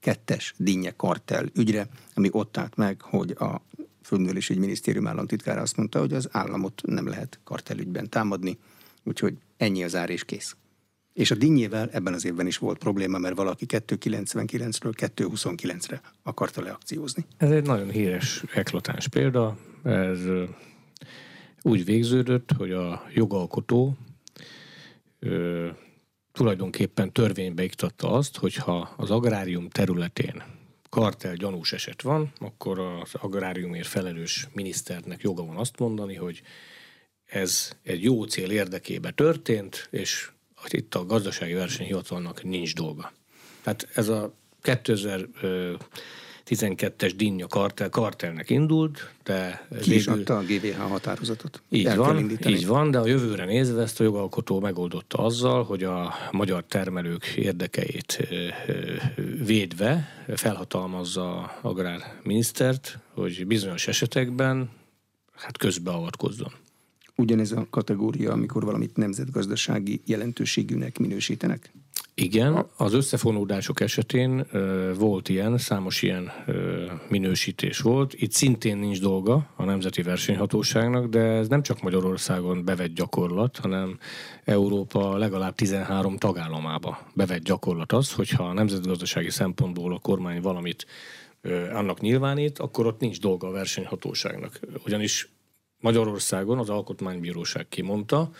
2012-es dinnye kartel ügyre, ami ott állt meg, hogy a egy minisztérium államtitkára azt mondta, hogy az államot nem lehet kartelügyben támadni, úgyhogy ennyi az ár és kész. És a dinnyével ebben az évben is volt probléma, mert valaki 299-ről 229-re akarta leakciózni. Ez egy nagyon híres, eklatáns példa. Ez úgy végződött, hogy a jogalkotó tulajdonképpen törvénybe iktatta azt, hogyha az agrárium területén kartel gyanús eset van, akkor az agráriumért felelős miniszternek joga van azt mondani, hogy ez egy jó cél érdekébe történt, és itt a gazdasági versenyhivatalnak nincs dolga. Tehát ez a 2000 12-es Dinja kartel, kartelnek indult, de Ki végül... is adta a GVH határozatot? Így van, így van, de a jövőre nézve ezt a jogalkotó megoldotta azzal, hogy a magyar termelők érdekeit védve felhatalmazza agrárminisztert, hogy bizonyos esetekben hát közbeavatkozzon. Ugyanez a kategória, amikor valamit nemzetgazdasági jelentőségűnek minősítenek? Igen, az összefonódások esetén volt ilyen, számos ilyen minősítés volt. Itt szintén nincs dolga a Nemzeti Versenyhatóságnak, de ez nem csak Magyarországon bevett gyakorlat, hanem Európa legalább 13 tagállamába bevett gyakorlat az, hogyha a nemzetgazdasági szempontból a kormány valamit annak nyilvánít, akkor ott nincs dolga a versenyhatóságnak. Ugyanis Magyarországon az Alkotmánybíróság kimondta,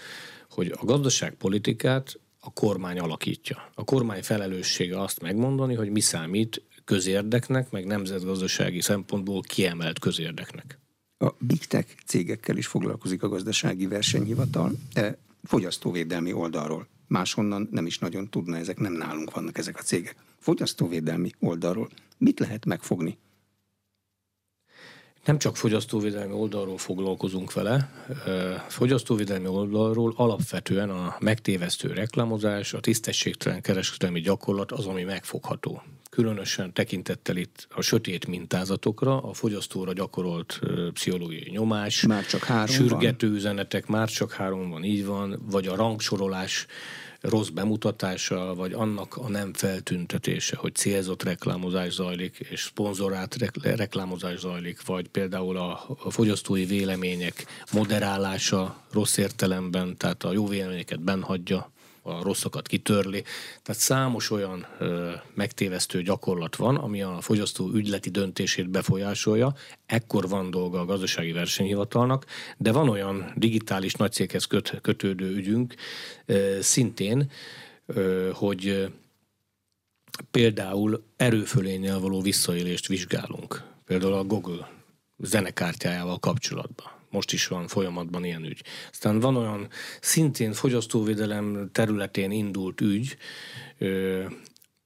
hogy a gazdaságpolitikát a kormány alakítja. A kormány felelőssége azt megmondani, hogy mi számít közérdeknek, meg nemzetgazdasági szempontból kiemelt közérdeknek. A Big Tech cégekkel is foglalkozik a gazdasági versenyhivatal, e fogyasztóvédelmi oldalról. Máshonnan nem is nagyon tudna, ezek nem nálunk vannak ezek a cégek. Fogyasztóvédelmi oldalról mit lehet megfogni? Nem csak fogyasztóvédelmi oldalról foglalkozunk vele, fogyasztóvédelmi oldalról alapvetően a megtévesztő reklámozás, a tisztességtelen kereskedelmi gyakorlat az, ami megfogható. Különösen tekintettel itt a sötét mintázatokra, a fogyasztóra gyakorolt pszichológiai nyomás, már csak három sürgető van. üzenetek, már csak három van, így van, vagy a rangsorolás rossz bemutatása, vagy annak a nem feltüntetése, hogy célzott reklámozás zajlik, és szponzorált reklámozás zajlik, vagy például a, a fogyasztói vélemények moderálása rossz értelemben, tehát a jó véleményeket benhagyja, a rosszakat kitörli. Tehát számos olyan ö, megtévesztő gyakorlat van, ami a fogyasztó ügyleti döntését befolyásolja. Ekkor van dolga a gazdasági versenyhivatalnak, de van olyan digitális nagycéghez köt, kötődő ügyünk ö, szintén, ö, hogy például erőfölénnyel való visszaélést vizsgálunk. Például a Google zenekártyájával kapcsolatban most is van folyamatban ilyen ügy. Aztán van olyan szintén fogyasztóvédelem területén indult ügy,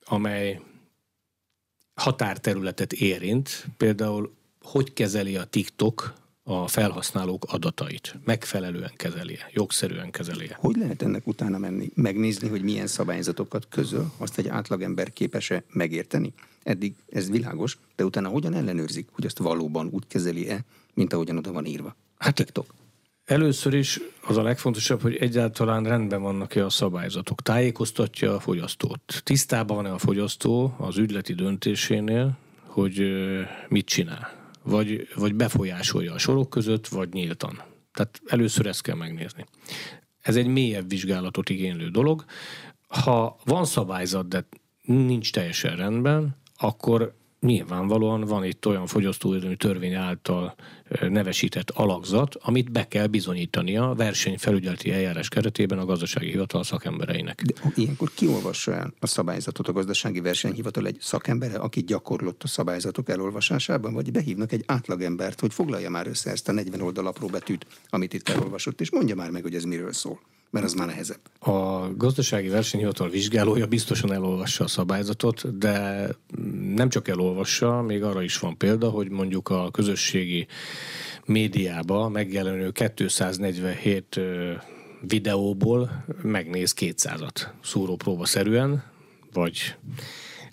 amely határterületet érint, például hogy kezeli a TikTok a felhasználók adatait. Megfelelően kezeli jogszerűen kezeli Hogy lehet ennek utána menni? Megnézni, hogy milyen szabályzatokat közöl, azt egy átlagember képes-e megérteni? Eddig ez világos, de utána hogyan ellenőrzik, hogy azt valóban úgy kezeli-e, mint ahogyan oda van írva? Hát TikTok. Először is az a legfontosabb, hogy egyáltalán rendben vannak-e a szabályzatok. Tájékoztatja a fogyasztót. Tisztában van-e a fogyasztó az ügyleti döntésénél, hogy mit csinál. Vagy, vagy befolyásolja a sorok között, vagy nyíltan. Tehát először ezt kell megnézni. Ez egy mélyebb vizsgálatot igénylő dolog. Ha van szabályzat, de nincs teljesen rendben, akkor nyilvánvalóan van itt olyan fogyasztóvédelmi törvény által nevesített alakzat, amit be kell bizonyítania versenyfelügyeleti eljárás keretében a gazdasági hivatal szakembereinek. De ilyenkor kiolvassa el a szabályzatot? A gazdasági versenyhivatal egy szakembere, aki gyakorlott a szabályzatok elolvasásában, vagy behívnak egy átlagembert, hogy foglalja már össze ezt a 40 oldal apró betűt, amit itt elolvasott, és mondja már meg, hogy ez miről szól mert az már nehezebb. A gazdasági versenyhivatal vizsgálója biztosan elolvassa a szabályzatot, de nem csak elolvassa, még arra is van példa, hogy mondjuk a közösségi médiába megjelenő 247 videóból megnéz 200-at szúrópróba szerűen, vagy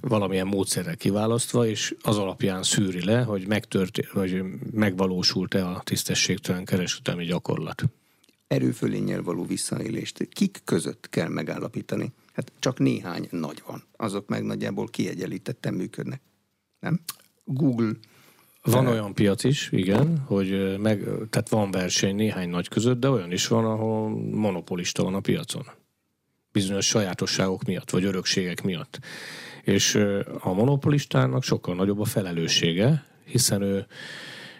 valamilyen módszerrel kiválasztva, és az alapján szűri le, hogy, megtört, vagy megvalósult-e a tisztességtelen kereskedelmi gyakorlat erőfölénnyel való visszaélést kik között kell megállapítani? Hát csak néhány nagy van. Azok meg nagyjából kiegyenlítetten működnek. Nem? Google van olyan piac is, igen, hogy meg, tehát van verseny néhány nagy között, de olyan is van, ahol monopolista van a piacon. Bizonyos sajátosságok miatt, vagy örökségek miatt. És a monopolistának sokkal nagyobb a felelőssége, hiszen ő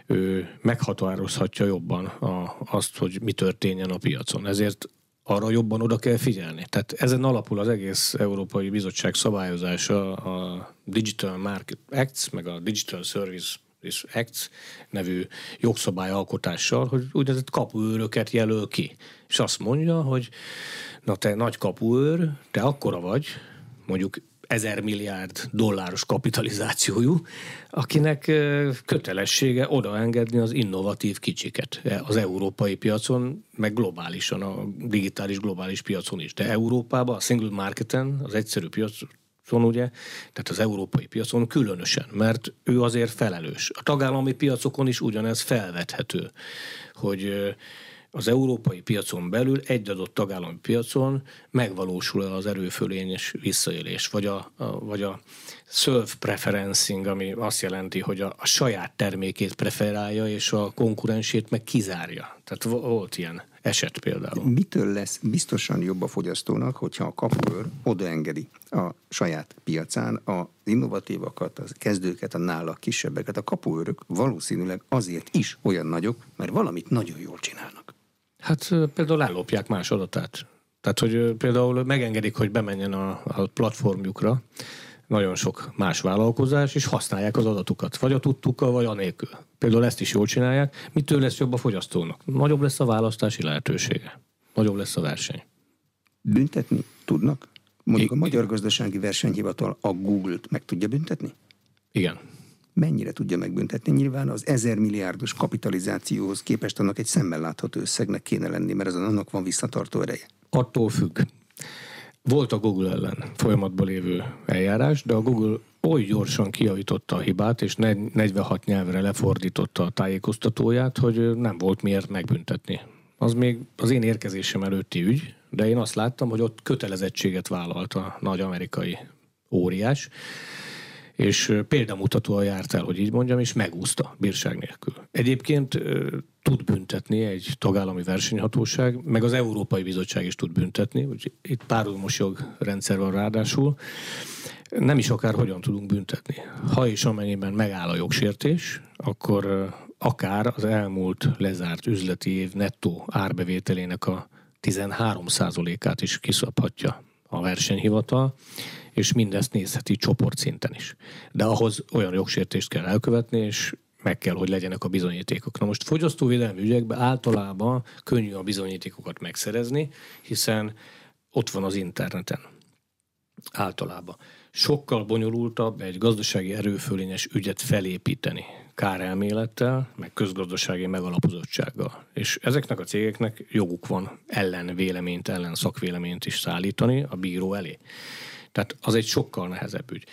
ő meghatározhatja jobban a, azt, hogy mi történjen a piacon. Ezért arra jobban oda kell figyelni. Tehát ezen alapul az egész Európai Bizottság szabályozása a Digital Market Acts, meg a Digital Service Acts nevű jogszabály alkotással, hogy úgynevezett kapuőröket jelöl ki. És azt mondja, hogy na te nagy kapuőr, te akkora vagy, mondjuk ezer milliárd dolláros kapitalizációjú, akinek kötelessége odaengedni az innovatív kicsiket az európai piacon, meg globálisan, a digitális globális piacon is. De Európában, a single marketen, az egyszerű piacon, ugye, tehát az európai piacon különösen, mert ő azért felelős. A tagállami piacokon is ugyanez felvethető, hogy az európai piacon belül egy adott tagállami piacon megvalósul az erőfölényes visszaélés, vagy a, a, vagy a self-preferencing, ami azt jelenti, hogy a, a saját termékét preferálja, és a konkurensét meg kizárja. Tehát volt ilyen eset például. Mitől lesz biztosan jobb a fogyasztónak, hogyha a kapuőr odaengedi a saját piacán az innovatívakat, a kezdőket, a nála kisebbeket. A kapuőrök valószínűleg azért is olyan nagyok, mert valamit nagyon jól csinálnak. Hát például ellopják más adatát. Tehát, hogy például megengedik, hogy bemenjen a, a platformjukra nagyon sok más vállalkozás, és használják az adatukat, vagy a tudtukkal, vagy anélkül. Például ezt is jól csinálják. Mitől lesz jobb a fogyasztónak? Nagyobb lesz a választási lehetősége. Nagyobb lesz a verseny. Büntetni tudnak? Mondjuk a Magyar Gazdasági Versenyhivatal a Google-t meg tudja büntetni? Igen. Mennyire tudja megbüntetni? Nyilván az ezer milliárdos kapitalizációhoz képest annak egy szemmel látható összegnek kéne lenni, mert azon annak van visszatartó ereje. Attól függ. Volt a Google ellen folyamatban lévő eljárás, de a Google oly gyorsan kiavította a hibát, és 46 nyelvre lefordította a tájékoztatóját, hogy nem volt miért megbüntetni. Az még az én érkezésem előtti ügy, de én azt láttam, hogy ott kötelezettséget vállalt a nagy amerikai óriás, és példamutatóan járt el, hogy így mondjam, és megúszta bírság nélkül. Egyébként tud büntetni egy tagállami versenyhatóság, meg az Európai Bizottság is tud büntetni, hogy itt párhuzamos jogrendszer van ráadásul. Nem is akár hogyan tudunk büntetni. Ha és amennyiben megáll a jogsértés, akkor akár az elmúlt lezárt üzleti év nettó árbevételének a 13%-át is kiszabhatja a versenyhivatal, és mindezt nézheti csoportszinten is. De ahhoz olyan jogsértést kell elkövetni, és meg kell, hogy legyenek a bizonyítékok. Na most fogyasztóvédelmi ügyekben általában könnyű a bizonyítékokat megszerezni, hiszen ott van az interneten. Általában. Sokkal bonyolultabb egy gazdasági erőfölényes ügyet felépíteni kárelmélettel, meg közgazdasági megalapozottsággal. És ezeknek a cégeknek joguk van ellen véleményt, ellen szakvéleményt is szállítani a bíró elé. Tehát az egy sokkal nehezebb ügy.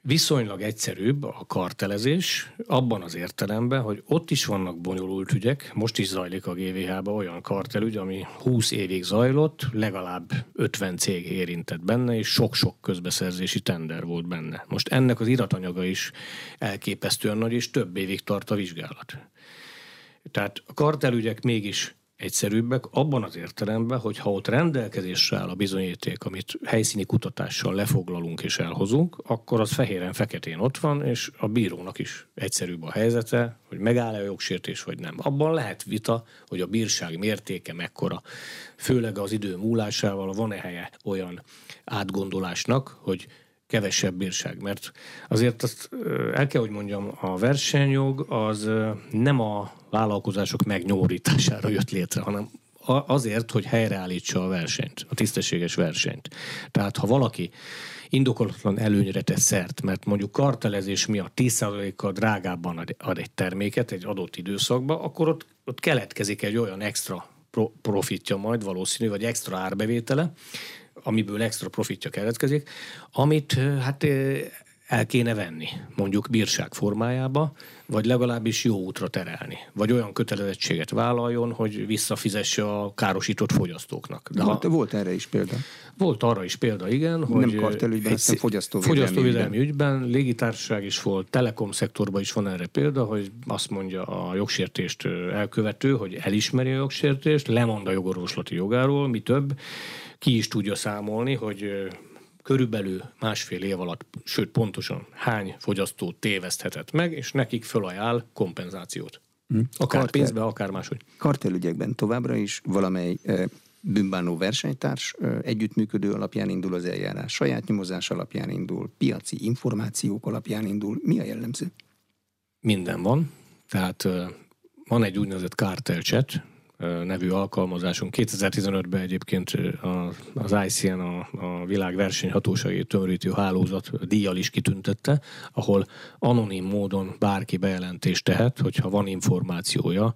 Viszonylag egyszerűbb a kartelezés, abban az értelemben, hogy ott is vannak bonyolult ügyek. Most is zajlik a GVH-ba olyan kartelügy, ami 20 évig zajlott, legalább 50 cég érintett benne, és sok-sok közbeszerzési tender volt benne. Most ennek az iratanyaga is elképesztően nagy, és több évig tart a vizsgálat. Tehát a kartelügyek mégis egyszerűbbek abban az értelemben, hogy ha ott rendelkezésre áll a bizonyíték, amit helyszíni kutatással lefoglalunk és elhozunk, akkor az fehéren-feketén ott van, és a bírónak is egyszerűbb a helyzete, hogy megáll-e a jogsértés, vagy nem. Abban lehet vita, hogy a bírság mértéke mekkora. Főleg az idő múlásával van-e helye olyan átgondolásnak, hogy kevesebb bírság, mert azért azt el kell, hogy mondjam, a versenyjog az nem a vállalkozások megnyomorítására jött létre, hanem azért, hogy helyreállítsa a versenyt, a tisztességes versenyt. Tehát ha valaki indokolatlan előnyre tesz szert, mert mondjuk kartelezés miatt 10%-kal drágábban ad egy terméket egy adott időszakban, akkor ott, ott keletkezik egy olyan extra profitja majd valószínű, vagy extra árbevétele, amiből extra profitja keletkezik, amit hát el kéne venni, mondjuk bírság formájába, vagy legalábbis jó útra terelni. Vagy olyan kötelezettséget vállaljon, hogy visszafizesse a károsított fogyasztóknak. De volt, ha, volt erre is példa? Volt arra is példa, igen. Hogy Nem kartelügyben, egy, fogyasztóvédelmi, fogyasztóvédelmi ügyben. ügyben. Légitársaság is volt, telekom szektorban is van erre példa, hogy azt mondja a jogsértést elkövető, hogy elismeri a jogsértést, lemond a jogorvoslati jogáról, mi több, ki is tudja számolni, hogy körülbelül másfél év alatt, sőt pontosan hány fogyasztót téveszthetett meg, és nekik fölajánl kompenzációt. Hm. Akár Kartel, pénzbe, akár máshogy. Kartelügyekben továbbra is valamely e, bűnbánó versenytárs e, együttműködő alapján indul az eljárás, saját nyomozás alapján indul, piaci információk alapján indul. Mi a jellemző? Minden van. Tehát e, van egy úgynevezett kártelcset, nevű alkalmazásunk. 2015-ben egyébként az ICN, a, a világ versenyhatósági tömörítő hálózat díjjal is kitüntette, ahol anonim módon bárki bejelentést tehet, hogyha van információja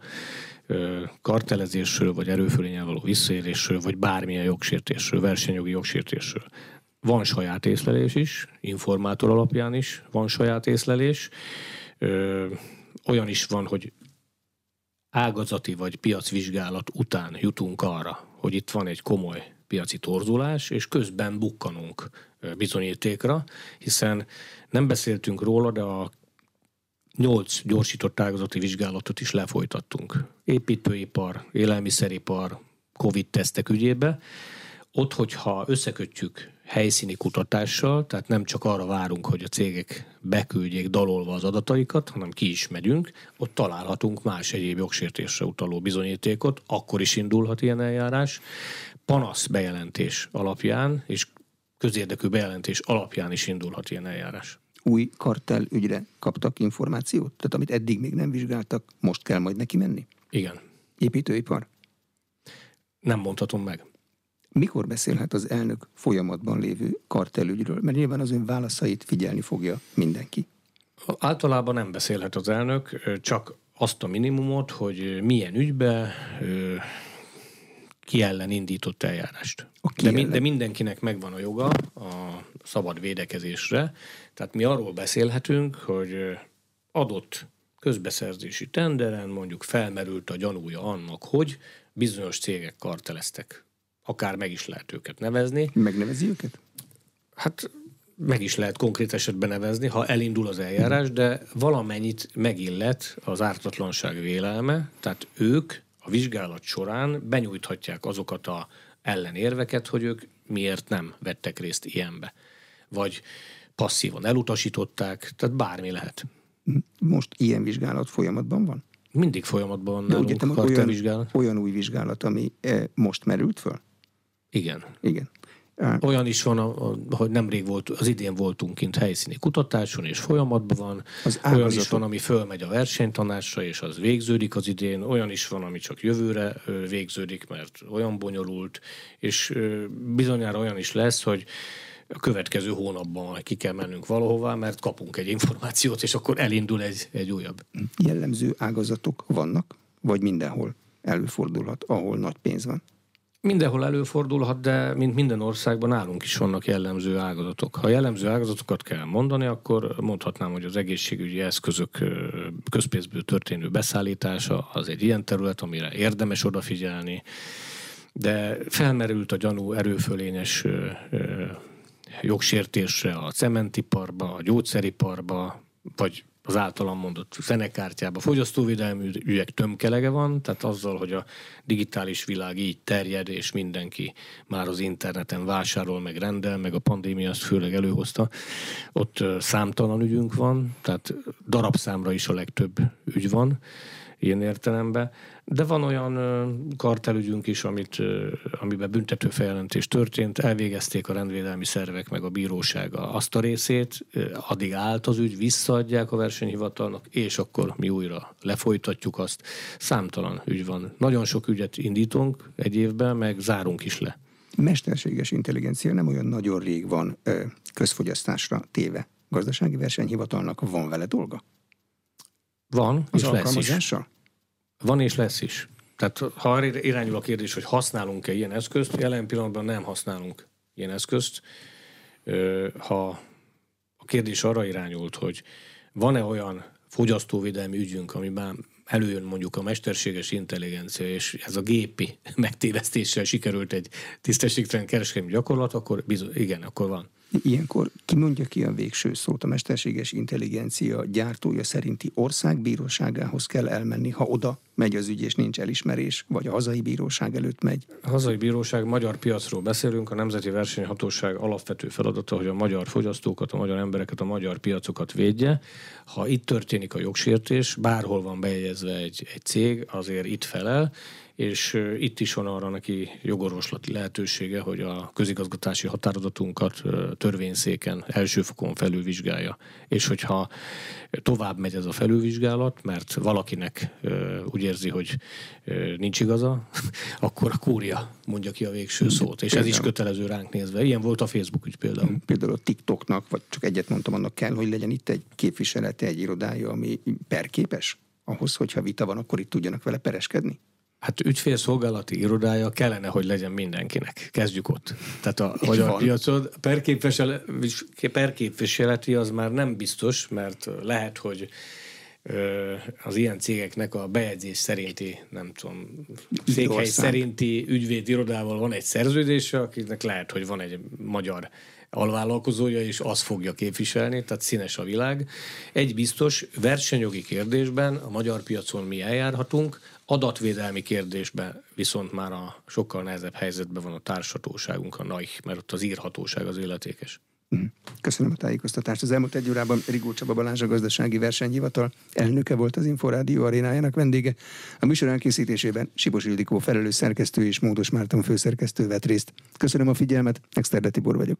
kartelezésről, vagy erőfölényel való visszaélésről, vagy bármilyen jogsértésről, versenyjogi jogsértésről. Van saját észlelés is, informátor alapján is van saját észlelés. Ö, olyan is van, hogy ágazati vagy piacvizsgálat után jutunk arra, hogy itt van egy komoly piaci torzulás, és közben bukkanunk bizonyítékra, hiszen nem beszéltünk róla, de a nyolc gyorsított ágazati vizsgálatot is lefolytattunk. Építőipar, élelmiszeripar, Covid-tesztek ügyébe. Ott, hogyha összekötjük helyszíni kutatással, tehát nem csak arra várunk, hogy a cégek beküldjék dalolva az adataikat, hanem ki is megyünk, ott találhatunk más egyéb jogsértésre utaló bizonyítékot, akkor is indulhat ilyen eljárás. panasz bejelentés alapján és közérdekű bejelentés alapján is indulhat ilyen eljárás. Új kartel ügyre kaptak információt? Tehát amit eddig még nem vizsgáltak, most kell majd neki menni? Igen. Építőipar? Nem mondhatom meg. Mikor beszélhet az elnök folyamatban lévő kartelügyről? Mert nyilván az ön válaszait figyelni fogja mindenki. Általában nem beszélhet az elnök, csak azt a minimumot, hogy milyen ügybe ki ellen indított eljárást. De, mi, de mindenkinek megvan a joga a szabad védekezésre. Tehát mi arról beszélhetünk, hogy adott közbeszerzési tenderen mondjuk felmerült a gyanúja annak, hogy bizonyos cégek karteleztek. Akár meg is lehet őket nevezni. Megnevezi őket? Hát meg is lehet konkrét esetben nevezni, ha elindul az eljárás, de valamennyit megillet az ártatlanság vélelme, tehát ők a vizsgálat során benyújthatják azokat a ellenérveket, hogy ők miért nem vettek részt ilyenbe. Vagy passzívan elutasították, tehát bármi lehet. Most ilyen vizsgálat folyamatban van? Mindig folyamatban van nálunk értem, olyan, vizsgálat. olyan új vizsgálat, ami eh, most merült föl? Igen. Igen. Olyan is van, hogy nemrég volt, az idén voltunk kint helyszíni kutatáson, és folyamatban van. Az Olyan is van, ami fölmegy a versenytanásra, és az végződik az idén. Olyan is van, ami csak jövőre végződik, mert olyan bonyolult. És bizonyára olyan is lesz, hogy a következő hónapban ki kell mennünk valahová, mert kapunk egy információt, és akkor elindul egy, egy újabb. Jellemző ágazatok vannak, vagy mindenhol előfordulhat, ahol nagy pénz van? Mindenhol előfordulhat, de mint minden országban nálunk is vannak jellemző ágazatok. Ha jellemző ágazatokat kell mondani, akkor mondhatnám, hogy az egészségügyi eszközök közpénzből történő beszállítása az egy ilyen terület, amire érdemes odafigyelni, de felmerült a gyanú erőfölényes jogsértésre a cementiparba, a gyógyszeriparba, vagy az általam mondott zenekártyába fogyasztóvédelmi ügyek tömkelege van, tehát azzal, hogy a digitális világ így terjed, és mindenki már az interneten vásárol, meg rendel, meg a pandémia azt főleg előhozta, ott számtalan ügyünk van, tehát darabszámra is a legtöbb ügy van ilyen értelemben. De van olyan kartelügyünk is, amit, amiben büntető feljelentés történt, elvégezték a rendvédelmi szervek meg a bíróság azt a részét, addig állt az ügy, visszaadják a versenyhivatalnak, és akkor mi újra lefolytatjuk azt. Számtalan ügy van. Nagyon sok ügyet indítunk egy évben, meg zárunk is le. Mesterséges intelligencia nem olyan nagyon rég van közfogyasztásra téve. Gazdasági versenyhivatalnak van vele dolga? Van, az és lesz is. Van és lesz is. Tehát ha arra irányul a kérdés, hogy használunk-e ilyen eszközt, jelen pillanatban nem használunk ilyen eszközt. Ha a kérdés arra irányult, hogy van-e olyan fogyasztóvédelmi ügyünk, amiben előjön mondjuk a mesterséges intelligencia, és ez a gépi megtévesztéssel sikerült egy tisztességtelen kereskedelmi gyakorlat, akkor bizony, igen, akkor van. Ilyenkor ki mondja ki a végső szót? A mesterséges intelligencia gyártója szerinti országbíróságához kell elmenni, ha oda megy az ügy és nincs elismerés, vagy a hazai bíróság előtt megy? A hazai bíróság magyar piacról beszélünk, a Nemzeti Versenyhatóság alapvető feladata, hogy a magyar fogyasztókat, a magyar embereket, a magyar piacokat védje. Ha itt történik a jogsértés, bárhol van bejegyezve egy, egy cég, azért itt felel, és itt is van arra neki jogorvoslati lehetősége, hogy a közigazgatási határozatunkat törvényszéken elsőfokon felülvizsgálja. És hogyha tovább megy ez a felülvizsgálat, mert valakinek úgy érzi, hogy nincs igaza, akkor a kúria mondja ki a végső szót. És ez is kötelező ránk nézve. Ilyen volt a Facebook ügy például. Például a TikToknak, vagy csak egyet mondtam, annak kell, hogy legyen itt egy képviselete, egy irodája, ami perképes? Ahhoz, hogyha vita van, akkor itt tudjanak vele pereskedni? Hát ügyfélszolgálati irodája kellene, hogy legyen mindenkinek. Kezdjük ott. Tehát a magyar piacod perképviseleti az már nem biztos, mert lehet, hogy az ilyen cégeknek a bejegyzés szerinti, nem tudom, székhely szerinti ügyvéd irodával van egy szerződése, akinek lehet, hogy van egy magyar alvállalkozója, és az fogja képviselni, tehát színes a világ. Egy biztos, versenyjogi kérdésben a magyar piacon mi eljárhatunk, adatvédelmi kérdésben viszont már a sokkal nehezebb helyzetben van a társhatóságunk, a NAIH, mert ott az írhatóság az illetékes. Mhm. Köszönöm a tájékoztatást. Az elmúlt egy órában Rigó Csaba Balázs a gazdasági versenyhivatal elnöke volt az Inforádió arénájának vendége. A műsor elkészítésében Sibos Ildikó felelős szerkesztő és Módos Márton főszerkesztő vett részt. Köszönöm a figyelmet, Exterde Tibor vagyok.